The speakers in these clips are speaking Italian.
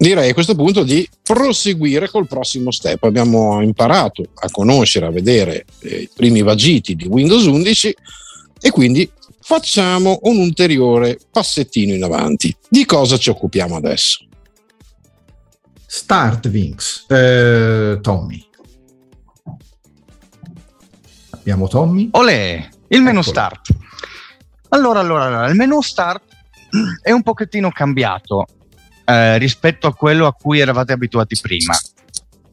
direi a questo punto di proseguire col prossimo step. Abbiamo imparato a conoscere, a vedere eh, i primi vagiti di Windows 11 e quindi facciamo un ulteriore passettino in avanti. Di cosa ci occupiamo adesso? Start Vinx, eh, Tommy. Abbiamo Tommy. Olè, il menu Eccolo. start. Allora, allora, allora, il menu start è un pochettino cambiato eh, rispetto a quello a cui eravate abituati prima.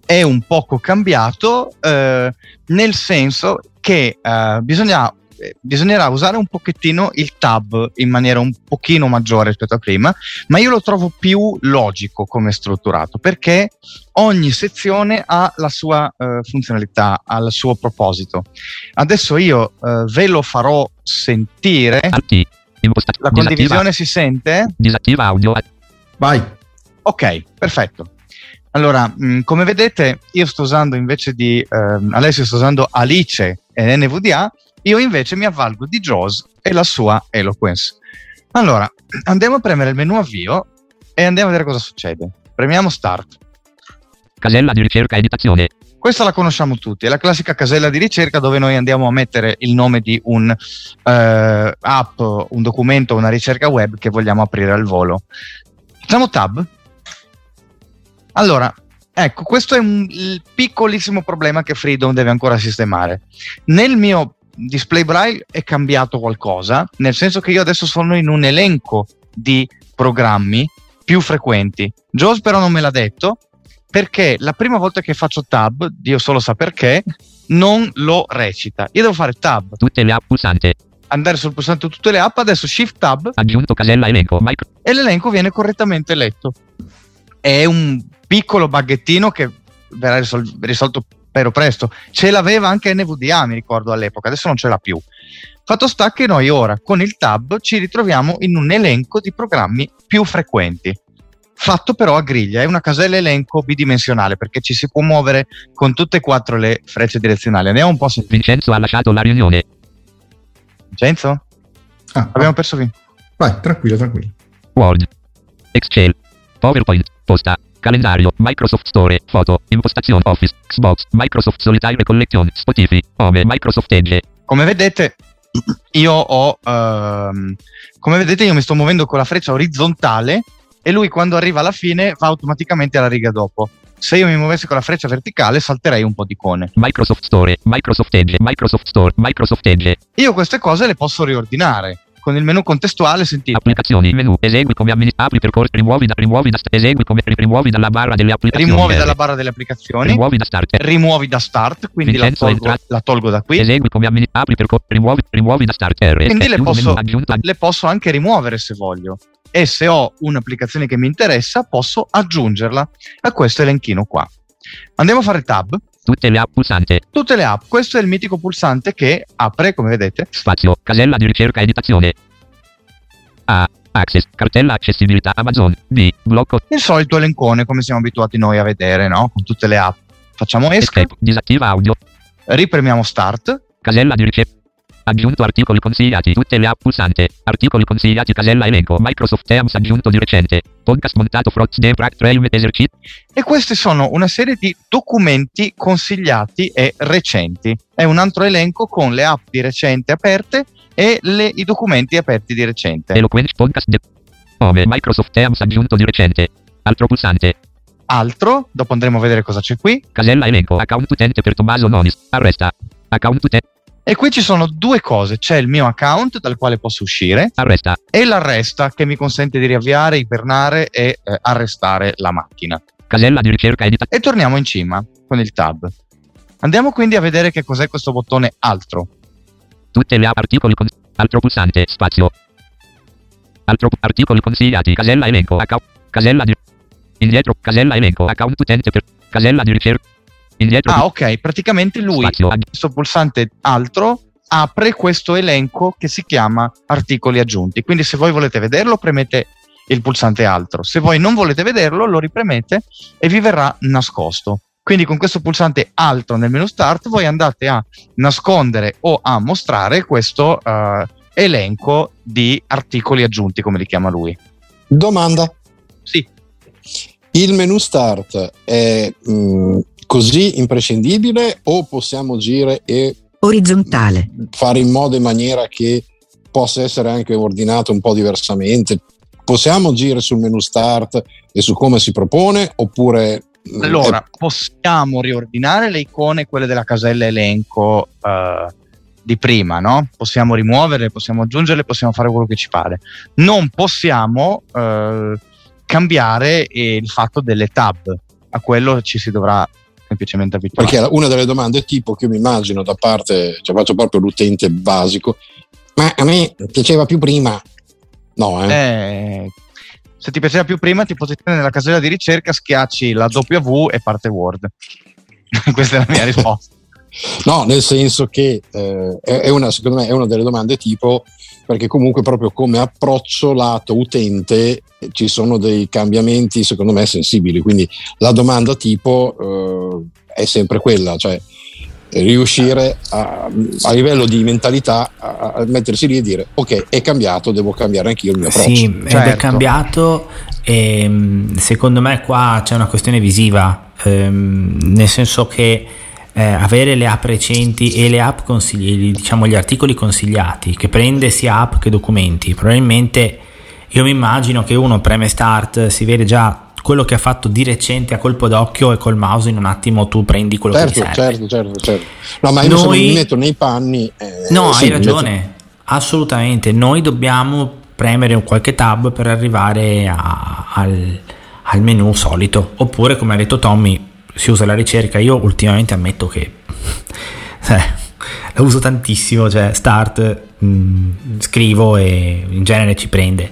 È un poco cambiato eh, nel senso che eh, bisogna eh, bisognerà usare un pochettino il tab in maniera un pochino maggiore rispetto a prima, ma io lo trovo più logico come strutturato perché ogni sezione ha la sua uh, funzionalità, ha il suo proposito. Adesso io ve lo farò sentire. La condivisione si sente? Disattiva audio. Vai. Ok, perfetto. Allora, mh, mm, come vedete, io sto usando invece di ehm, Alessio sto usando Alice e NVDA io invece mi avvalgo di JAWS e la sua Eloquence. Allora, andiamo a premere il menu avvio e andiamo a vedere cosa succede. Premiamo Start. Casella di ricerca e editazione. Questa la conosciamo tutti, è la classica casella di ricerca dove noi andiamo a mettere il nome di un uh, app, un documento, una ricerca web che vogliamo aprire al volo. Facciamo tab. Allora, ecco, questo è un piccolissimo problema che Freedom deve ancora sistemare. Nel mio display braille è cambiato qualcosa, nel senso che io adesso sono in un elenco di programmi più frequenti. Jaws però non me l'ha detto perché la prima volta che faccio tab, Dio solo sa perché, non lo recita. Io devo fare tab. Tutte le app pulsante. Andare sul pulsante tutte le app, adesso shift tab. Aggiunto casella elenco. Micro. E l'elenco viene correttamente letto. È un piccolo baghettino che verrà risol- risolto spero presto. Ce l'aveva anche NVDA, mi ricordo all'epoca, adesso non ce l'ha più. Fatto sta che noi ora con il tab ci ritroviamo in un elenco di programmi più frequenti. Fatto però a griglia, è una casella elenco bidimensionale perché ci si può muovere con tutte e quattro le frecce direzionali. Andiamo un po' se... Vincenzo ha lasciato la riunione. Vincenzo? Ah, Abbiamo ah. perso qui. Vai, tranquillo, tranquillo. Word, Excel, PowerPoint, posta, Calendario, Microsoft Store, foto, impostazione Office, Xbox, Microsoft Solitaire Collection, Spotify, Home, Microsoft Edge. Come vedete, io ho, uh, come vedete, io mi sto muovendo con la freccia orizzontale e lui quando arriva alla fine va automaticamente alla riga dopo. Se io mi muovessi con la freccia verticale salterei un po' di icone. Microsoft Store, Microsoft Edge, Microsoft Store, Microsoft Edge. Io queste cose le posso riordinare con il menu contestuale sentite. Applicazioni, menu, esegui come amministra, apri percorsi, rimuovi da, rimuovi da, esegui come, rimuovi dalla barra delle applicazioni. Rimuovi dalla barra delle applicazioni. Rimuovi da start. Rimuovi da start, quindi la tolgo, la tolgo, da qui. Esegui come amministra, apri percorsi, rimuovi, rimuovi da start. R, quindi le posso, le posso anche rimuovere se voglio. E se ho un'applicazione che mi interessa, posso aggiungerla a questo elenchino qua. Andiamo a fare tab. Tutte le app pulsante. Tutte le app. Questo è il mitico pulsante che apre, come vedete. Spazio, casella di ricerca editazione. A. Access, cartella accessibilità Amazon. B. Blocco. Il solito elencone come siamo abituati noi a vedere, no? Con tutte le app. Facciamo escape. escape. Disattiva audio. Ripremiamo start. Casella di ricerca. Aggiunto articoli consigliati, tutte le app pulsante. Articoli consigliati, casella elenco. Microsoft Teams aggiunto di recente. Podcast montato Frost Track Trail esercizio. E questi sono una serie di documenti consigliati e recenti. È un altro elenco con le app di recente aperte e le, i documenti aperti di recente. Eloquent Podcast de- Home Microsoft Teams aggiunto di recente. Altro pulsante. Altro, dopo andremo a vedere cosa c'è qui. Casella elenco, account utente per Tommaso Nonis. Arresta. Account utente. E qui ci sono due cose, c'è il mio account dal quale posso uscire arresta. e l'arresta che mi consente di riavviare, ibernare e eh, arrestare la macchina. Casella di ricerca edita. E torniamo in cima con il tab. Andiamo quindi a vedere che cos'è questo bottone altro. Tutte le app articoli con altro pulsante spazio. Altro articoli consigliati casella elenco account casella di indietro casella elenco account utente per casella di ricerca indietro Ah, ok, praticamente lui spazio. questo pulsante altro apre questo elenco che si chiama articoli aggiunti. Quindi se voi volete vederlo premete il pulsante altro. Se voi non volete vederlo lo ripremete e vi verrà nascosto. Quindi con questo pulsante alto nel menu start voi andate a nascondere o a mostrare questo uh, elenco di articoli aggiunti, come li chiama lui. Domanda. Sì. Il menu start è mh, così imprescindibile o possiamo agire e Orizzontale. fare in modo e maniera che possa essere anche ordinato un po' diversamente? Possiamo agire sul menu start e su come si propone oppure mh, Allora, è- possiamo riordinare le icone, quelle della casella elenco eh, di prima, no? Possiamo rimuoverle, possiamo aggiungerle, possiamo fare quello che ci pare. Non possiamo eh, cambiare il fatto delle tab, a quello ci si dovrà semplicemente abituare. perché una delle domande tipo che io mi immagino da parte, cioè faccio proprio l'utente basico, ma a me piaceva più prima. No, eh. Eh, se ti piaceva più prima, ti posizioni nella casella di ricerca, schiacci la W e parte Word. Questa è la mia risposta. No, nel senso che eh, è una, secondo me è una delle domande tipo perché comunque proprio come approccio lato utente ci sono dei cambiamenti secondo me sensibili, quindi la domanda tipo eh, è sempre quella, cioè riuscire a, a livello di mentalità a, a mettersi lì e dire ok è cambiato, devo cambiare anch'io il mio approccio. Sì, ed è Certo. cambiato e mh, secondo me qua c'è una questione visiva, ehm, nel senso che eh, avere le app recenti e le app consigli, diciamo gli articoli consigliati, che prende sia app che documenti, probabilmente io mi immagino che uno preme start, si vede già quello che ha fatto di recente a colpo d'occhio e col mouse in un attimo tu prendi quello Certo, che ti serve. certo, certo, certo. No, ma io se Noi- mi metto nei panni... eh, No, sì, hai mi metto- ragione, assolutamente. Noi dobbiamo premere un qualche tab per arrivare a- al, al menu solito. Oppure, come ha detto Tommy, si usa la ricerca. Io ultimamente ammetto che eh, la uso tantissimo, cioè start, mh, scrivo e in genere ci prende.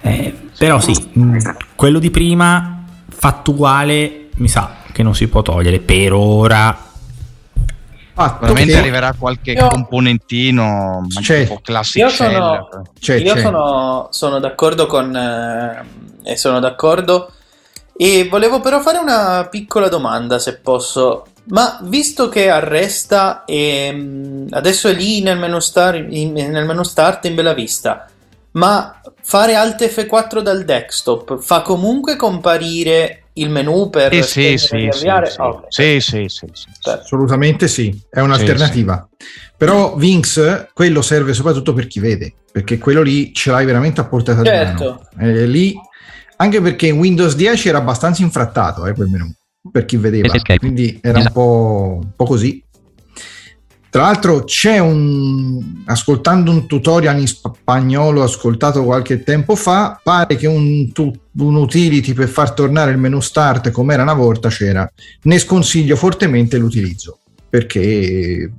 Eh, però sì, mh, quello di prima, fattuale, mi sa che non si può togliere per ora. Fatto Sicuramente arriverà qualche Io- componentino C'è. tipo classic Io sono- c'è, Io c'è. sono, sono d'accordo con eh, e sono d'accordo e volevo però fare una piccola domanda se posso. Ma visto che arresta e mm, adesso è lì nel menu, star- in- nel menu start in bella vista, ma fare Alt F4 dal desktop fa comunque comparire il menu per Sì, sì, sì, sì, avviare? sì. Sì, sì, sì, sì. Perfetto. Assolutamente sì, è un'alternativa. Però Vinx, quello serve soprattutto per chi vede, perché quello lì ce l'hai veramente a portata di Certo. mano. Eh, lì, anche perché in Windows 10 era abbastanza infrattato eh, quel menu, per chi vedeva, quindi era un po', un po' così. Tra l'altro c'è un, ascoltando un tutorial in spagnolo ascoltato qualche tempo fa, pare che un, tu- un utility per far tornare il menu start come era una volta c'era. Ne sconsiglio fortemente l'utilizzo perché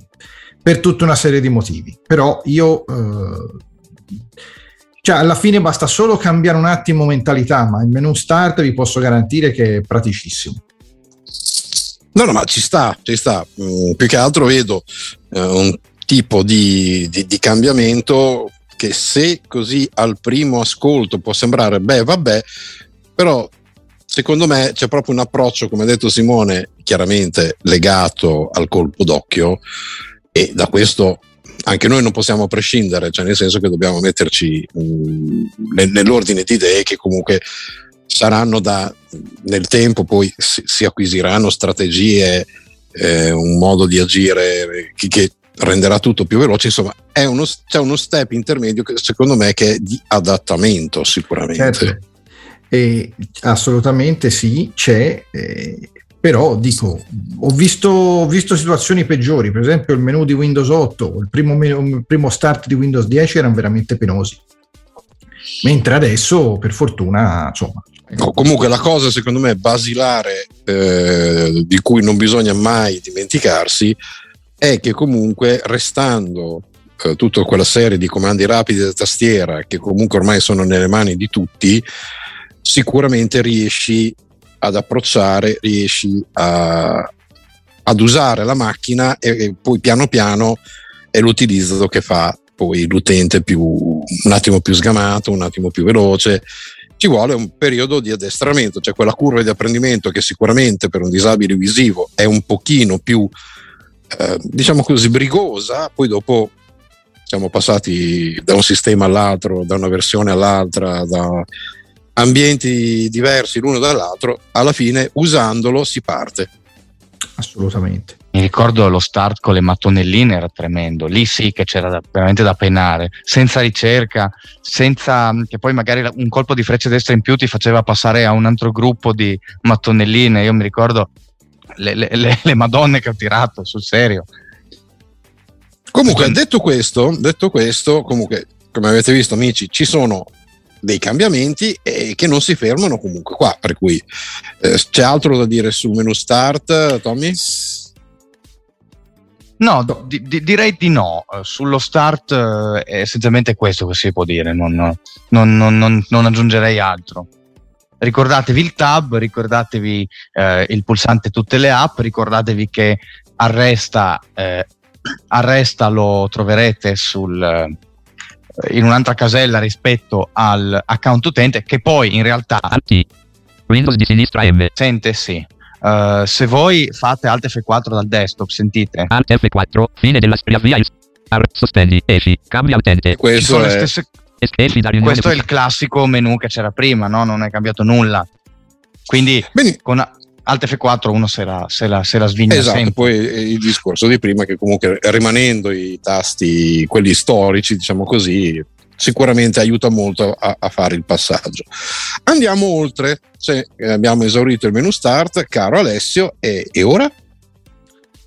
per tutta una serie di motivi. Però io eh, cioè alla fine basta solo cambiare un attimo mentalità, ma il menu start vi posso garantire che è praticissimo. No, no, ma ci sta, ci sta. Mm, più che altro vedo eh, un tipo di, di- di cambiamento che se così al primo ascolto può sembrare, beh, vabbè, però secondo me c'è proprio un approccio, come ha detto Simone, chiaramente legato al colpo d'occhio e da questo anche noi non possiamo prescindere, cioè nel senso che dobbiamo metterci mm, nel- nell'ordine di idee che comunque saranno da nel tempo poi si, si acquisiranno strategie, eh, un modo di agire che, che renderà tutto più veloce. Insomma, uno, c'è uno step intermedio che secondo me che è di adattamento sicuramente. Certo. E assolutamente sì, c'è, eh, però dico, ho visto, ho visto situazioni peggiori, per esempio il menu di Windows 8, il primo, il primo start di Windows 10 erano veramente penosi, mentre adesso per fortuna insomma... Ecco, comunque la cosa secondo me basilare eh, di cui non bisogna mai dimenticarsi è che comunque restando eh, tutta quella serie di comandi rapidi da tastiera che comunque ormai sono nelle mani di tutti, sicuramente riesci ad approcciare, riesci a- ad usare la macchina e, e poi piano piano è l'utilizzo che fa poi l'utente più, un attimo più sgamato, un attimo più veloce. Ci vuole un periodo di addestramento, cioè quella curva di apprendimento che sicuramente per un disabile visivo è un pochino più, eh, diciamo così, brigosa, poi dopo siamo passati da un sistema all'altro, da una versione all'altra, da, ambienti diversi l'uno dall'altro, alla fine usandolo si parte. Assolutamente. Mi ricordo lo start con le mattonelline era tremendo, lì sì che c'era da, veramente da penare, senza ricerca, senza che poi magari un colpo di freccia destra in più ti faceva passare a un altro gruppo di mattonelline. Io mi ricordo le, le, le, le madonne che ho tirato sul serio. Comunque, detto questo, detto questo, comunque, come avete visto, amici, ci sono dei cambiamenti e che non si fermano comunque qua. Per cui eh, c'è altro da dire sul menu start, Tommy? No, di, di, direi di no. Eh, sullo start eh, è essenzialmente questo che si può dire, non, non, non, non aggiungerei altro. Ricordatevi il tab, ricordatevi eh, il pulsante tutte le app, ricordatevi che arresta, eh, arresta lo troverete sul, in un'altra casella rispetto all'account utente che poi in realtà Windows di sinistra M sente sì Uh, se voi fate Alt F4 dal desktop, sentite Alt F4, fine della via sospendi, esci, cambia utente. Questo, è... Stesse... Questo è il classico menu che c'era prima, no? non è cambiato nulla. Quindi Bene. con Alt F4 uno se la, se la, se la svigna esatto, sempre. poi il discorso di prima che comunque rimanendo i tasti, quelli storici, diciamo così, sicuramente aiuta molto a, a fare il passaggio. Andiamo oltre, cioè, abbiamo esaurito il menu start, caro Alessio, e, e ora?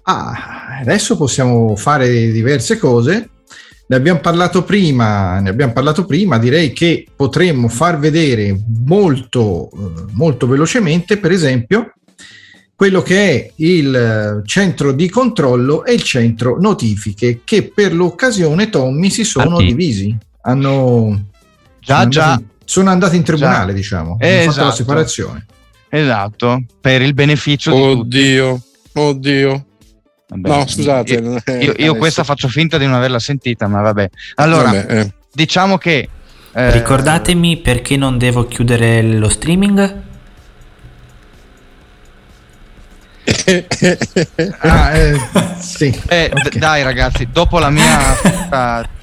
Ah, adesso possiamo fare diverse cose. Ne abbiamo parlato prima, ne abbiamo parlato prima, direi che potremmo far vedere molto, eh, molto velocemente, per esempio, quello che è il centro di controllo e il centro notifiche, che per l'occasione Tommy si sono Anti. divisi hanno già, sono già. Andati, sono andati in tribunale, già. diciamo, hanno esatto. fatto la separazione. Esatto, per il beneficio oddio, Oddio. Vabbè, no, scusate. Io, io, io questa faccio finta di non averla sentita, ma vabbè. Allora, vabbè, eh. diciamo che... Eh, Ricordatemi perché non devo chiudere lo streaming? Ah, eh, sì. Eh, okay. d- dai ragazzi, dopo la mia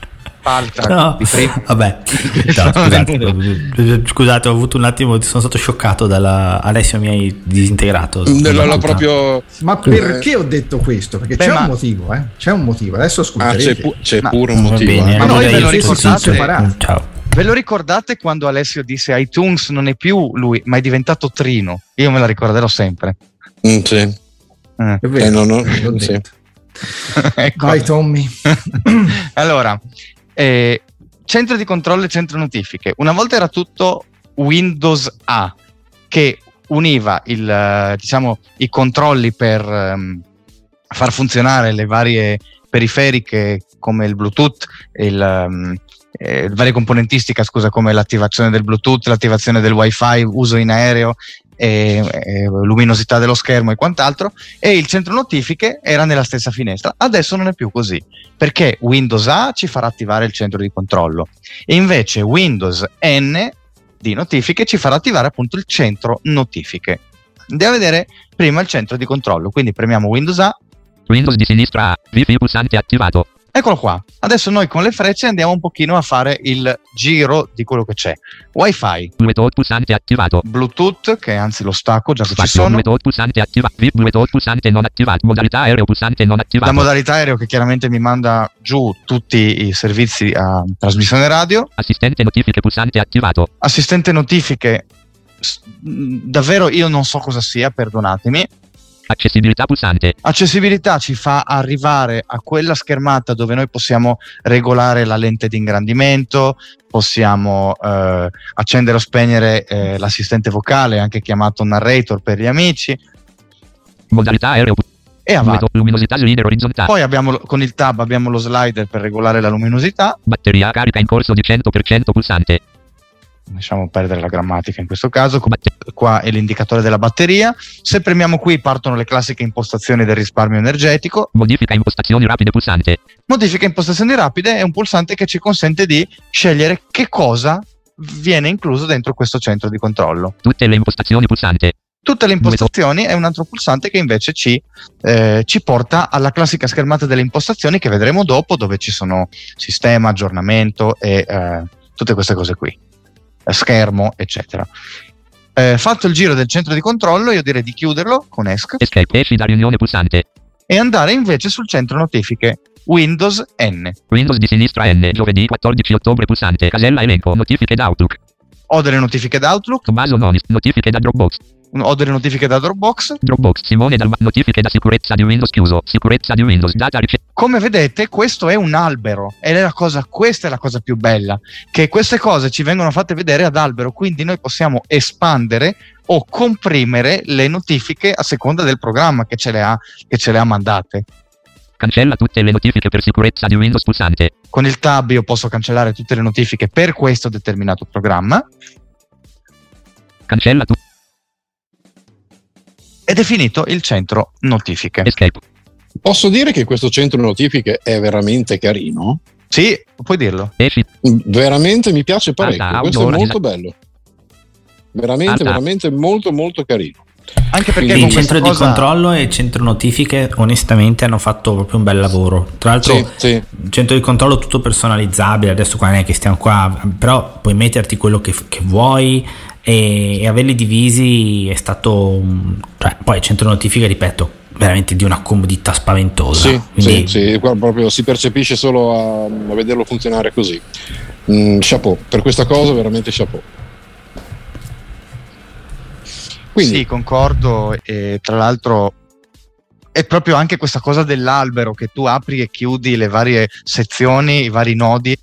paltra no, vabbè no, scusate, scusate, ho avuto un attimo sono stato scioccato dalla Alessio mi hai disintegrato Nella, proprio... ma perché ho detto questo perché Beh, c'è ma... un motivo eh? c'è un motivo adesso ascolterete ah, c'è, pu- c'è ma... pure un motivo bene, eh. ma noi ve lo ricordate ciao Ve lo ricordate quando Alessio disse iTunes non è più lui, ma è diventato Trino? Io me la ricorderò sempre. Mm, sì. Eh. Eh, no, no, sì. ecco. Vai Tommy. allora, eh, centro di controllo e centro notifiche. Una volta era tutto Windows A che univa il, diciamo, i controlli per um, far funzionare le varie periferiche come il Bluetooth, il, um, eh, varie componentistica scusa, come l'attivazione del Bluetooth, l'attivazione del WiFi, uso in aereo e, e, luminosità dello schermo e quant'altro e il centro notifiche era nella stessa finestra. Adesso non è più così perché Windows A ci farà attivare il centro di controllo e invece Windows N di notifiche ci farà attivare appunto il centro notifiche. Andiamo a vedere prima il centro di controllo quindi premiamo Windows A. Windows di sinistra A, Wi-Fi pulsante attivato Eccolo qua. Adesso noi con le frecce andiamo un pochino a fare il giro di quello che c'è. Wi-Fi. Bluetooth pulsante attivato. Bluetooth, che anzi lo stacco già che Spazio, ci sono. Bluetooth pulsante attivato. Bluetooth pulsante non attivato. Modalità aereo pulsante non attivato. La modalità aereo che chiaramente mi manda giù tutti i servizi a trasmissione radio. Assistente notifiche pulsante attivato. Assistente notifiche. Davvero io non so cosa sia, perdonatemi Accessibilità pulsante. Accessibilità ci fa arrivare a quella schermata dove noi possiamo regolare la lente di ingrandimento, possiamo eh, accendere o spegnere eh, l'assistente vocale, anche chiamato narrator per gli amici. Modalità aereo. E avanti. Luminosità slider orizzontale. Poi abbiamo, con il tab abbiamo lo slider per regolare la luminosità. Batteria carica in corso di 100% pulsante lasciamo perdere la grammatica in questo caso, qua è l'indicatore della batteria, se premiamo qui partono le classiche impostazioni del risparmio energetico. Modifica impostazioni rapide pulsante. Modifica impostazioni rapide è un pulsante che ci consente di scegliere che cosa viene incluso dentro questo centro di controllo. Tutte le impostazioni pulsante. Tutte le impostazioni è un altro pulsante che invece ci, eh, ci, porta alla classica schermata delle impostazioni che vedremo dopo, dove ci sono sistema, aggiornamento e eh, tutte queste cose qui. Schermo, eccetera. Eh, fatto il giro del centro di controllo, io direi di chiuderlo con ESC Escape. Esci da riunione pulsante. e andare invece sul centro notifiche Windows N. Windows di sinistra N. Giovedì 14 ottobre pulsante. Casella elenco. Notifiche da Outlook. Ho delle notifiche da Outlook, Tommaso Nonis. Notifiche da Dropbox. Ho delle notifiche da Dropbox. Dropbox. Simone Dalma. Notifiche da sicurezza di Windows chiuso. Sicurezza di Windows. Data ricerca. Come vedete, questo è un albero ed è la cosa, questa è la cosa più bella, che queste cose ci vengono fatte vedere ad albero, quindi noi possiamo espandere o comprimere le notifiche a seconda del programma che ce le ha, che ce le ha mandate. Cancella tutte le notifiche per sicurezza di Windows pulsante. Con il tab io posso cancellare tutte le notifiche per questo determinato programma Cancella tu. Ed è finito il centro notifiche. Escape. Posso dire che questo centro notifiche è veramente carino? Sì, puoi dirlo. Esci. Veramente mi piace parecchio. Questo è molto bello. Veramente, veramente molto, molto carino. Anche perché Il centro questa di cosa- controllo e il centro notifiche onestamente hanno fatto proprio un bel lavoro. Tra l'altro Sì, sì. il centro di controllo tutto personalizzabile, adesso qua non è che stiamo qua, però puoi metterti quello che, che vuoi e, e averli divisi è stato... Cioè, poi il centro notifiche, ripeto, veramente di una comodità spaventosa. Sì, Quindi, sì, sì, proprio si percepisce solo a, a vederlo funzionare così. Mm, chapeau, per questa cosa veramente chapeau. Quindi, Sì, concordo. E tra l'altro è proprio anche questa cosa dell'albero che tu apri e chiudi le varie sezioni, i vari nodi.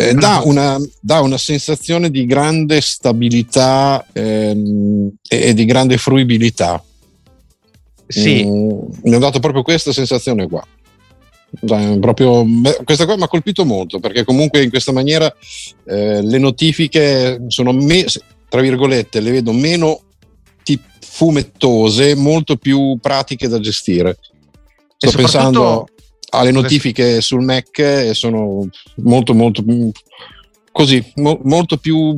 Eh, dà, una, dà una sensazione di grande stabilità ehm, e, e di grande fruibilità. Sì, Mm, mi ha dato proprio questa sensazione qua. Dai, proprio, questa qua mi ha colpito molto perché comunque in questa maniera eh, le notifiche sono, me- tra virgolette, le vedo meno ti- fumettose, molto più pratiche da gestire. Sto E pensando alle notifiche sul Mac e sono molto, molto mm, così, mo- molto più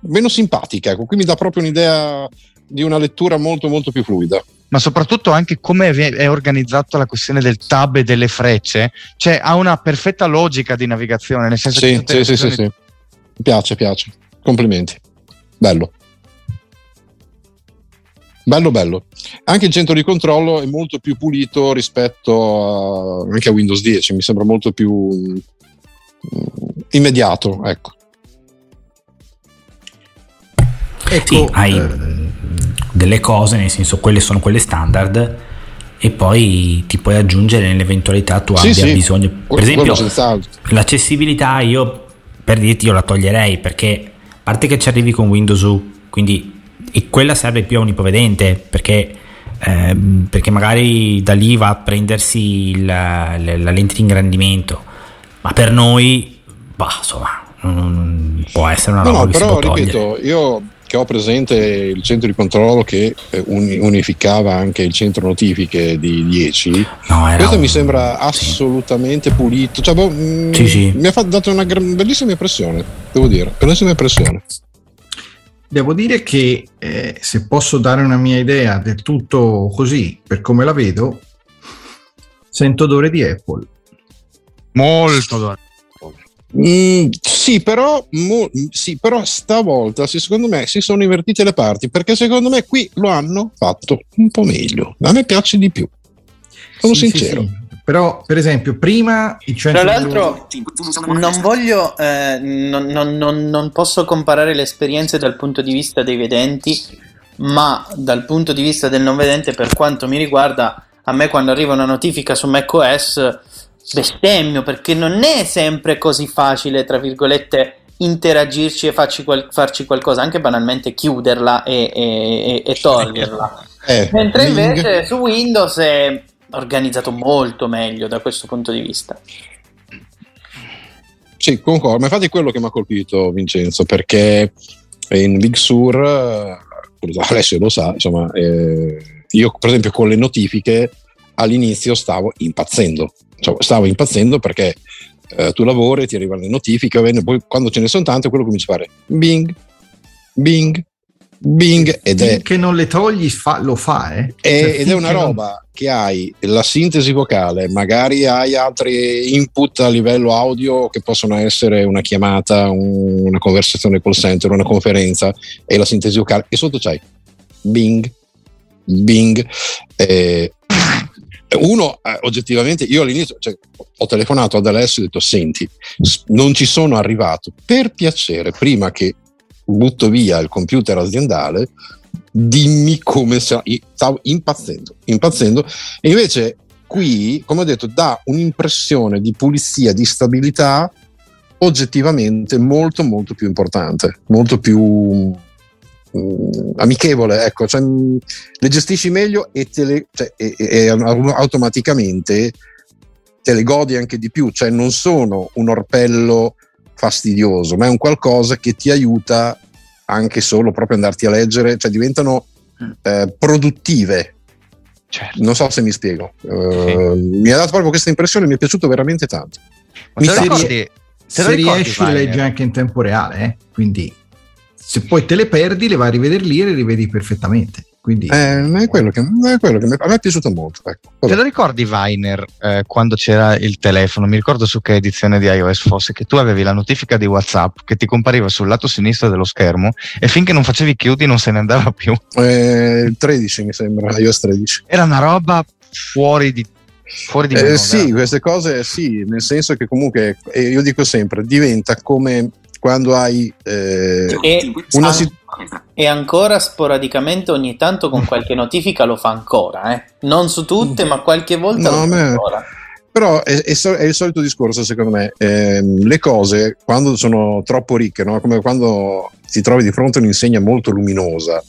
meno simpatiche. Ecco, qui mi dà proprio un'idea di una lettura molto, molto più fluida. ma soprattutto anche come è organizzata la questione del tab e delle frecce, cioè ha una perfetta logica di navigazione, nel senso che Sì, le sì, sì, sì, sì. Mi piace, piace. Complimenti. Bello. Bello, bello. Anche il centro di controllo è molto più pulito rispetto a, anche a Windows 10, mi sembra molto più mm, immediato, ecco. Ecco, Sì, hai eh, delle cose, nel senso quelle sono quelle standard e poi ti puoi aggiungere nell'eventualità tu Sì, abbia sì. bisogno. Per esempio, l'accessibilità io per dirti io la toglierei perché a parte che ci arrivi con Windows U, quindi e quella serve più a un ipovedente perché ehm, perché magari da lì va a prendersi il- la, la lente di ingrandimento, ma per noi, bah, insomma, non- può essere una No, roba no, si però ripeto, io che ho presente il centro di controllo che eh, uni- unificava anche il centro notifiche di 10, No, questo un- mi sembra sì. assolutamente pulito. Cioè, boh, mm, Sì, sì. Mi ha dato una bellissima impressione, devo dire, bellissima impressione. Devo dire che eh, se posso dare una mia idea del tutto così, per come la vedo, sento odore di Apple. molto do- Mm, sì, però, mo- sì, però stavolta sì, secondo me si sono invertite le parti perché secondo me qui lo hanno fatto un po' meglio. A me piace di più. Sono Sì, sì, sincero. sì. Però, per esempio, prima il centro Tra l'altro, non voglio, eh, non, non- non- non posso comparare le esperienze dal punto di vista dei vedenti, ma dal punto di vista del non vedente, per quanto mi riguarda, a me quando arriva una notifica su macOS bestemmio perché non è sempre così facile, tra virgolette, interagirci e farci, qual- farci qualcosa, anche banalmente chiuderla e, e- e- e toglierla. Eh, Mentre invece su Windows è organizzato molto meglio da questo punto di vista. Sì, concordo, ma infatti è quello che mi ha colpito Vincenzo, perché in Big Sur, eh, Alessio lo sa, insomma, eh, io per esempio con le notifiche all'inizio stavo impazzendo, Cioè, stavo impazzendo perché eh, tu lavori, ti arrivano le notifiche, poi quando ce ne sono tante quello comincia a fare bing, bing, Bing ed è che non le togli fa, lo fa eh. È, cioè, ed è una roba non... che hai la sintesi vocale magari hai altri input a livello audio che possono essere una chiamata un, una conversazione call center una conferenza e la sintesi vocale e sotto c'hai Bing Bing eh, uno eh, oggettivamente io all'inizio cioè, ho telefonato ad Alessio e ho detto senti non ci sono arrivato per piacere prima che butto via il computer aziendale, dimmi come sia. Stavo impazzendo, impazzendo. E invece qui, come ho detto, dà un'impressione di pulizia, di stabilità oggettivamente molto molto più importante, molto più mm, amichevole, ecco, cioè, mm, le gestisci meglio e, le, cioè, e, e, automaticamente te le godi anche di più, cioè non sono un orpello fastidioso, ma è un qualcosa che ti aiuta anche solo proprio andarti a leggere, cioè diventano mm. eh, produttive. Certo. Non so se mi spiego. Uh, mi ha dato proprio questa impressione, mi è piaciuto veramente tanto. Mi se, ricordi, se, se riesci, leggi anche in tempo reale, eh? quindi se poi te le perdi, le vai a rivedere lì e le rivedi perfettamente. Quindi... Eh, è quello che, è quello che a me è piaciuto molto. Ecco. Te lo ricordi Viner eh, quando c'era il telefono? Mi ricordo su che edizione di iOS fosse che tu avevi la notifica di WhatsApp che ti compariva sul lato sinistro dello schermo e finché non facevi chiudi non se ne andava più. Eh, il 13 mi sembra, iOS 13. Era una roba fuori di fuori di eh, sì, queste cose sì, nel senso che comunque eh, io dico sempre diventa come quando hai eh, una situazione e ancora sporadicamente ogni tanto con qualche notifica lo fa ancora, eh? non su tutte, ma qualche volta no, lo fa ancora. Però è, è, è, il solito discorso, secondo me. Eh, le cose, quando sono troppo ricche, no? come quando ti trovi di fronte a un'insegna molto luminosa,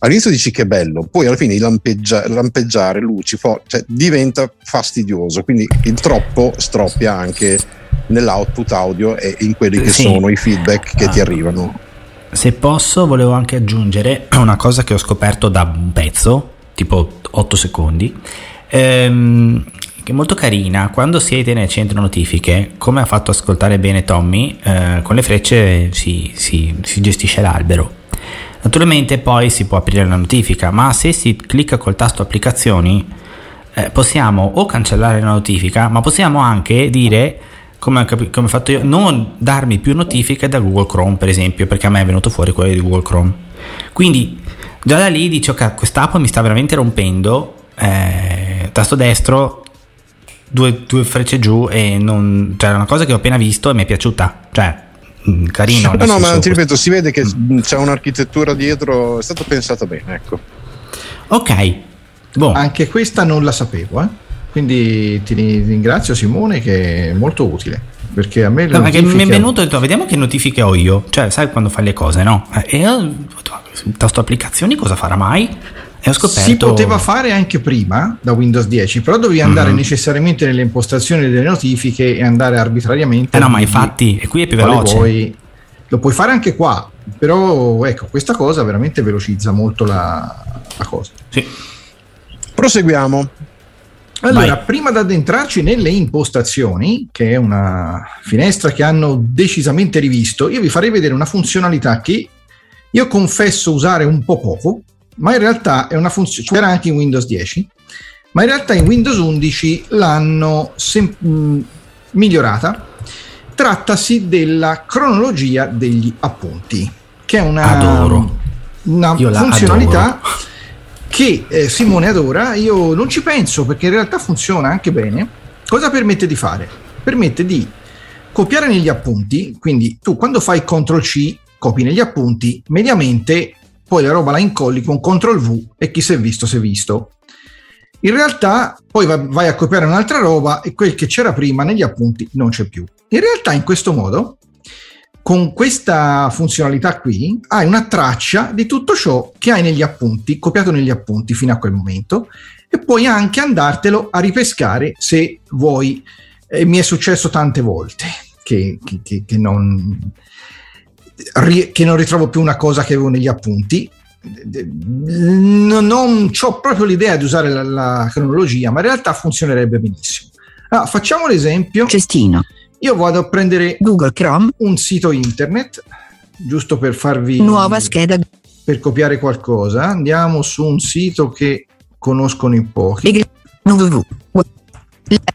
all'inizio dici che è bello, poi alla fine lampeggia, lampeggiare, luci, for- cioè, diventa fastidioso. Quindi il troppo stroppia anche nell'output audio e in quelli che sì. sono i feedback che ah. ti arrivano. Se posso, volevo anche aggiungere una cosa che ho scoperto da un pezzo, tipo 8 secondi, ehm, che è molto carina. Quando siete nel centro notifiche, come ha fatto ascoltare bene Tommy, eh, con le frecce si, si, si gestisce l'albero. Naturalmente poi si può aprire la notifica, ma se si clicca col tasto applicazioni eh, possiamo o cancellare la notifica, ma possiamo anche dire come, come ho fatto io, non darmi più notifiche da Google Chrome, per esempio, perché a me è venuto fuori quello di Google Chrome. Quindi già da lì dici, ok, quest'app mi sta veramente rompendo, eh, tasto destro, due, due, frecce giù e non, cioè, è una cosa che ho appena visto e mi è piaciuta. Cioè, mm, carino. No, no, ma ti ripeto, si vede che mm. c'è un'architettura dietro, è stato pensato bene, ecco. Ok. Boh. Anche questa non la sapevo, eh. Quindi ti ringrazio Simone che è molto utile. Perché a me no, notifiche... mi è venuto e detto vediamo che notifiche ho io. Cioè, sai quando fai le cose, no? E io tasto applicazioni cosa farà mai? E ho scoperto... Si poteva fare anche prima da Windows 10, però dovevi andare mm-hmm. necessariamente nelle impostazioni delle notifiche e andare arbitrariamente. Eh no, ma infatti, e qui è più veloce. Vuoi, lo puoi fare anche qua, però ecco, questa cosa veramente velocizza molto la, la cosa. Sì. Proseguiamo. Allora, Vai. prima di addentrarci nelle impostazioni, che è una finestra che hanno decisamente rivisto, io vi farei vedere una funzionalità che io confesso usare un po' poco, ma in realtà è una funzione, c'era anche in Windows 10, ma in realtà in Windows 11 l'hanno sem- mm, migliorata. Trattasi della cronologia degli appunti, che è una, una funzionalità adoro che eh, Simone adora, io non ci penso perché in realtà funziona anche bene. Cosa permette di fare? Permette di copiare negli appunti, quindi tu quando fai CTRL C copi negli appunti, mediamente poi la roba la incolli con CTRL V e chi si è visto si è visto. In realtà poi vai a copiare un'altra roba e quel che c'era prima negli appunti non c'è più. In realtà in questo modo con questa funzionalità qui hai una traccia di tutto ciò che hai negli appunti, copiato negli appunti fino a quel momento e puoi anche andartelo a ripescare se vuoi. E mi è successo tante volte che, che, che, non, che non ritrovo più una cosa che avevo negli appunti. Non, non ho proprio l'idea di usare la, la cronologia, ma in realtà funzionerebbe benissimo. Allora, facciamo l'esempio. Cestino io vado a prendere Google Chrome, un sito internet, giusto per farvi... Nuova scheda. per copiare qualcosa, andiamo su un sito che conoscono in pochi. Www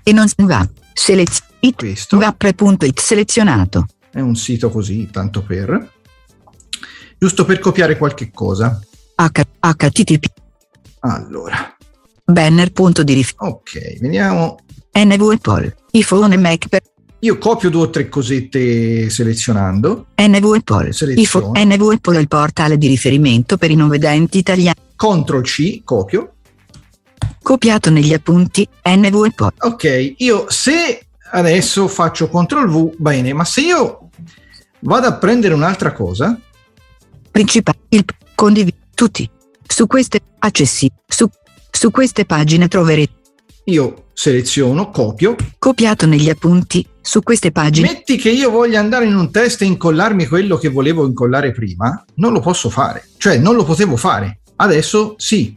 e non va. Questo Vapre.it selezionato. è un sito così, tanto per. Giusto per copiare qualche cosa. Http Allora, banner punto di rif ok, vediamo. NV Apple iPhone e Mac per Io copio due o tre cosette selezionando. NV Apple Seleziono. iPhone NV Apple è il portale di riferimento per i non vedenti italiani Ctrl C, copio. copiato negli appunti NV Apple Ok, io se adesso faccio CTRL V, bene, ma se io vado a prendere un'altra cosa, principale il condivi tutti su queste accessi su su queste pagine troverete io seleziono, copio. copiato negli appunti su queste pagine Metti che io voglia andare in un test e incollarmi quello che volevo incollare prima, non lo posso fare, cioè non lo potevo fare. Adesso sì.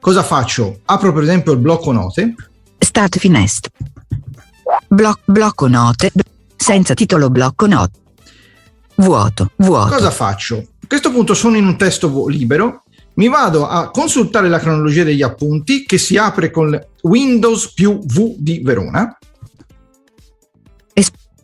Cosa faccio? Apro per esempio il blocco note, Start finestra. Bloc- blocco note. Senza titolo blocco note. Vuoto, vuoto. cosa faccio? A questo punto sono in un testo libero, mi vado a consultare la cronologia degli appunti che si apre con Windows più V di Verona.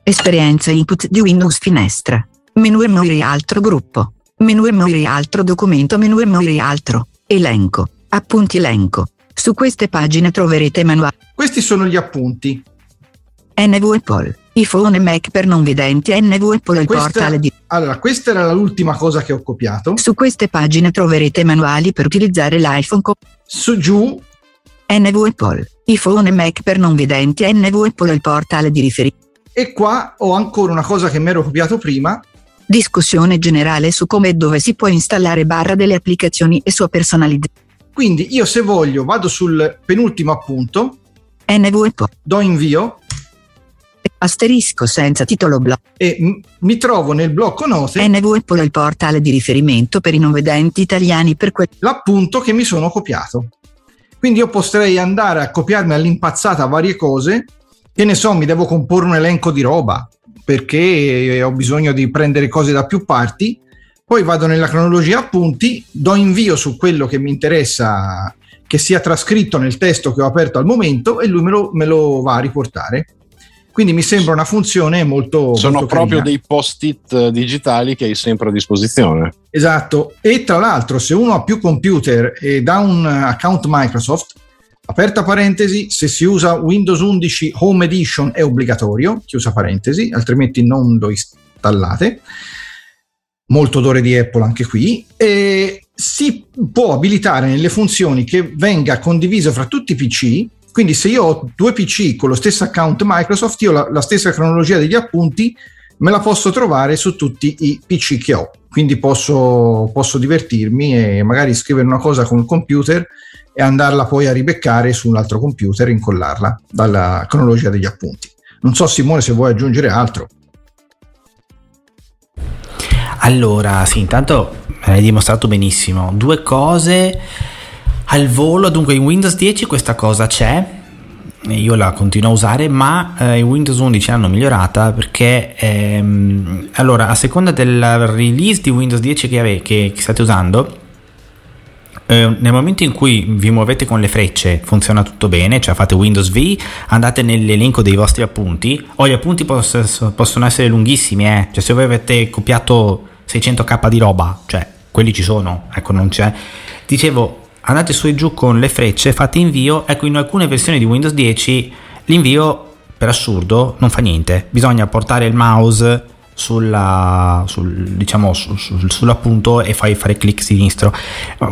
Esperienza input di Windows finestra. Menu memory altro gruppo. Menu memory altro documento menu memory altro. Elenco. Appunti elenco. Su queste pagine troverete manuale. Questi sono gli appunti. NV Apple. iPhone e Mac per non vedenti NV Apple il Questa- portale di... Allora, questa era l'ultima cosa che ho copiato. Su queste pagine troverete manuali per utilizzare l'iPhone co- Su giù NV Apple. iPhone e Mac per non vedenti NV Apple il portale di riferimento. e qua ho ancora una cosa che mi ero copiato prima. Discussione generale su come e dove si può installare barra delle applicazioni e sua personalizzazione. Quindi io se voglio vado sul penultimo appunto, NV Apple. do invio Asterisco senza titolo blocco. e m- mi trovo nel blocco note NV Apple è il portale di riferimento per i non vedenti italiani per quel... l'appunto che mi sono copiato. Quindi io potrei andare a copiarmi all'impazzata varie cose, che ne so, mi devo comporre un elenco di roba perché ho bisogno di prendere cose da più parti, poi vado nella cronologia appunti, do invio su quello che mi interessa che sia trascritto nel testo che ho aperto al momento e lui me lo, me lo va a riportare. Quindi mi sembra una funzione molto... Sono molto proprio carina. dei post-it eh, digitali che hai sempre a disposizione. Esatto, e tra l'altro se uno ha più computer e dà un account Microsoft, aperta parentesi, se si usa Windows 11 Home Edition è obbligatorio, chiusa parentesi, altrimenti non lo installate. Molto odore di Apple anche qui. E si può abilitare nelle funzioni che venga condiviso fra tutti i PC. Quindi se io ho due PC con lo stesso account Microsoft, io la, la stessa cronologia degli appunti me la posso trovare su tutti i PC che ho. Quindi posso, posso divertirmi e magari scrivere una cosa con il computer e andarla poi a ribeccare su un altro computer e incollarla dalla cronologia degli appunti. Non so Simone se vuoi aggiungere altro. Allora, sì, intanto me l'hai dimostrato benissimo. Due cose al volo, dunque in Windows 10 questa cosa c'è, io la continuo a usare, ma eh, in Windows 11 l'hanno migliorata perché ehm, allora a seconda del release di Windows 10 che, ave- che state usando, eh, nel momento in cui vi muovete con le frecce funziona tutto bene, cioè fate Windows V, andate nell'elenco dei vostri appunti, o gli appunti poss- possono essere lunghissimi, eh? cioè se voi avete copiato 600k di roba, cioè quelli ci sono, ecco non c'è. Dicevo, andate su e giù con le frecce, fate invio, ecco in alcune versioni di Windows 10 l'invio per assurdo non fa niente, bisogna portare il mouse sulla, sul, diciamo, su- su- sull'appunto e fai fare clic sinistro.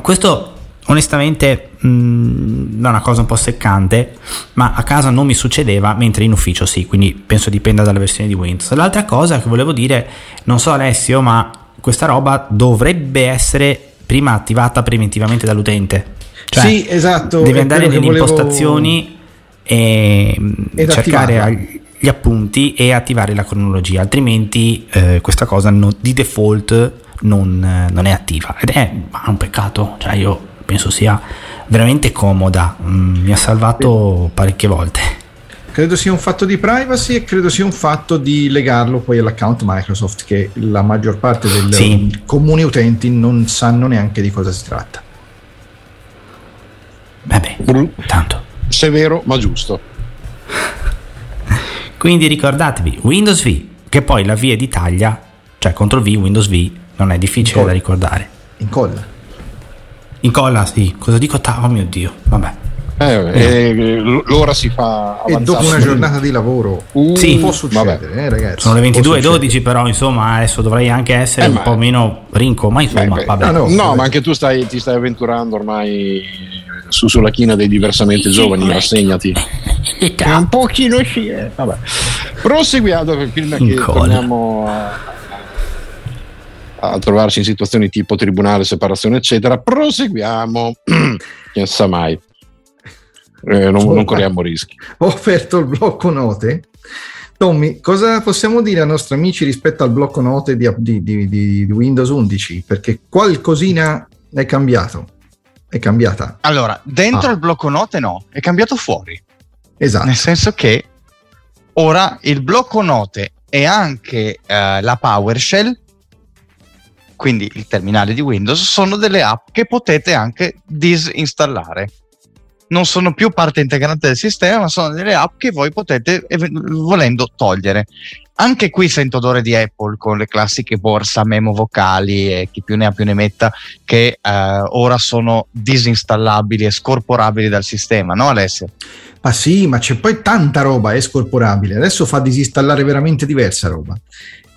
Questo onestamente mh, è una cosa un po' seccante, ma a casa non mi succedeva, mentre in ufficio sì, quindi penso dipenda dalla versione di Windows. L'altra cosa che volevo dire, non so Alessio, ma questa roba dovrebbe essere prima attivata preventivamente dall'utente. Cioè, sì, esatto. devi andare nelle volevo- impostazioni e mh, Ed cercare attivarla. ag- gli appunti e attivare la cronologia, altrimenti eh, questa cosa no- di default non, non è attiva ed è un peccato, cioè io penso sia veramente comoda, Mm, mi ha salvato parecchie volte. Credo sia un fatto di privacy e credo sia un fatto di legarlo poi all'account Microsoft che la maggior parte dei Sì. comuni utenti non sanno neanche di cosa si tratta. Vabbè, Bru- tanto. Severo, ma giusto. Quindi ricordatevi, Windows V, che poi la V è d'Italia, cioè CTRL V, Windows V, non è difficile Incolla. da ricordare. Incolla. Incolla, sì. Cosa dico? Ta- oh mio Dio, vabbè. Eh, eh, l- l'ora si fa E dopo una giornata di lavoro Uh, Sì. può succedere, vabbè. eh, ragazzi. Sono le può 22.12 però, insomma, adesso dovrei anche essere Eh, un po' meno rinco, ma insomma, Beh, beh, vabbè. ah, no. No, ma anche tu stai, ti stai avventurando ormai su, sulla china dei diversamente giovani, rassegnati. È un pochino sì, eh. Vabbè. Proseguiamo prima che torniamo a, a trovarci in situazioni tipo tribunale, separazione, eccetera. Proseguiamo. Chi sa mai. Eh, non, non corriamo rischi. Ho aperto il blocco note. Tommy, cosa possiamo dire ai nostri amici rispetto al blocco note di, di- di- di- di Windows 11? Perché qualcosina è cambiato. È cambiata. Allora, dentro Ah. il blocco note no, è cambiato fuori. Esatto. Nel senso che ora il blocco note e anche eh, la PowerShell, quindi il terminale di Windows, sono delle app che potete anche disinstallare. Non sono più parte integrante del sistema, ma sono delle app che voi potete volendo togliere. Anche qui sento odore di Apple con le classiche borsa memo vocali e chi più ne ha più ne metta che eh, ora sono disinstallabili e scorporabili dal sistema, no Alessio? Ma sì, ma c'è poi tanta roba, è scorporabile. Adesso fa disinstallare veramente diversa roba.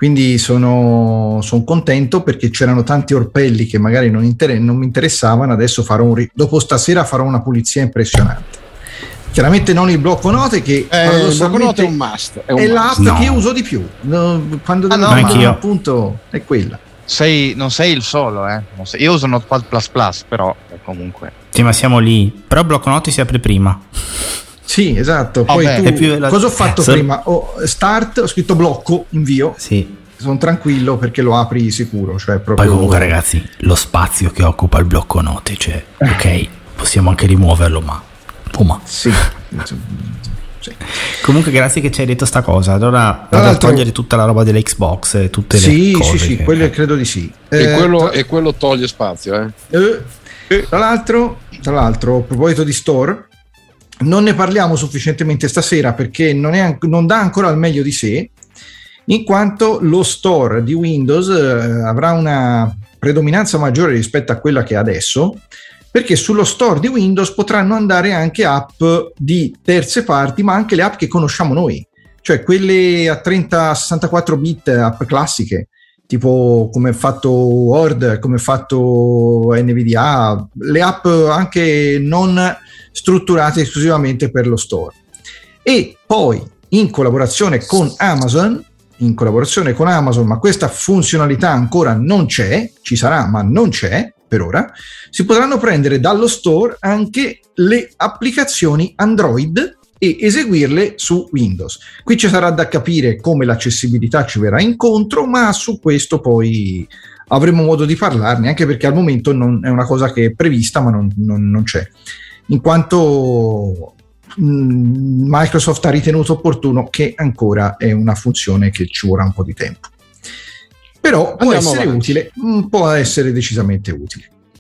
Quindi sono, sono contento perché c'erano tanti orpelli che magari non, inter- non mi interessavano. Adesso farò un ri- dopo stasera farò una pulizia impressionante. Chiaramente non il blocco note che Eh, il blocco note è un must. È un è must. l'app No. che uso di più. Quando Ah, no, anch'io. appunto è quella. Sei, non sei il solo, eh? Non sei- io uso Notepad però eh, comunque. Sì, ma siamo lì. Però blocco note si apre prima. Sì, esatto. Poi Vabbè, tu- più cosa ho fatto Solo- prima? Ho start, ho scritto blocco, invio. Sì. Sono tranquillo perché lo apri sicuro. Cioè Poi proprio comunque ragazzi, lo spazio che occupa il blocco note, cioè, ok, possiamo anche rimuoverlo, ma... Oh, ma. Sì. Sì. Comunque grazie che ci hai detto sta cosa. Allora vado a l'altro- togliere tutta la roba dell'Xbox e tutte le Sì, cose. sì, sì, che- quello credo di sì. E, Eh, quello, tra, e quello toglie spazio, eh. eh, tra l'altro, tra l'altro, a proposito di store, non ne parliamo sufficientemente stasera perché non, è non dà ancora il meglio di sé, in quanto lo store di Windows eh, avrà una predominanza maggiore rispetto a quella che ha adesso, perché sullo store di Windows potranno andare anche app di terze parti, ma anche le app che conosciamo noi, cioè quelle a 30-64 bit, app classiche, tipo come è fatto Word, come è fatto NVDA, le app anche non strutturate esclusivamente per lo store. E poi in collaborazione con Amazon, in collaborazione con Amazon, ma questa funzionalità ancora non c'è, ci sarà, ma non c'è per ora, si potranno prendere dallo store anche le applicazioni Android e eseguirle su Windows. Qui ci sarà da capire come l'accessibilità ci verrà incontro, ma su questo poi avremo modo di parlarne, anche perché al momento non è una cosa che è prevista, ma non, non- non c'è. In quanto mh, Microsoft ha ritenuto opportuno che ancora è una funzione che ci vorrà un po' di tempo. Però può Andiamo essere avanti. utile, mh, può essere decisamente utile.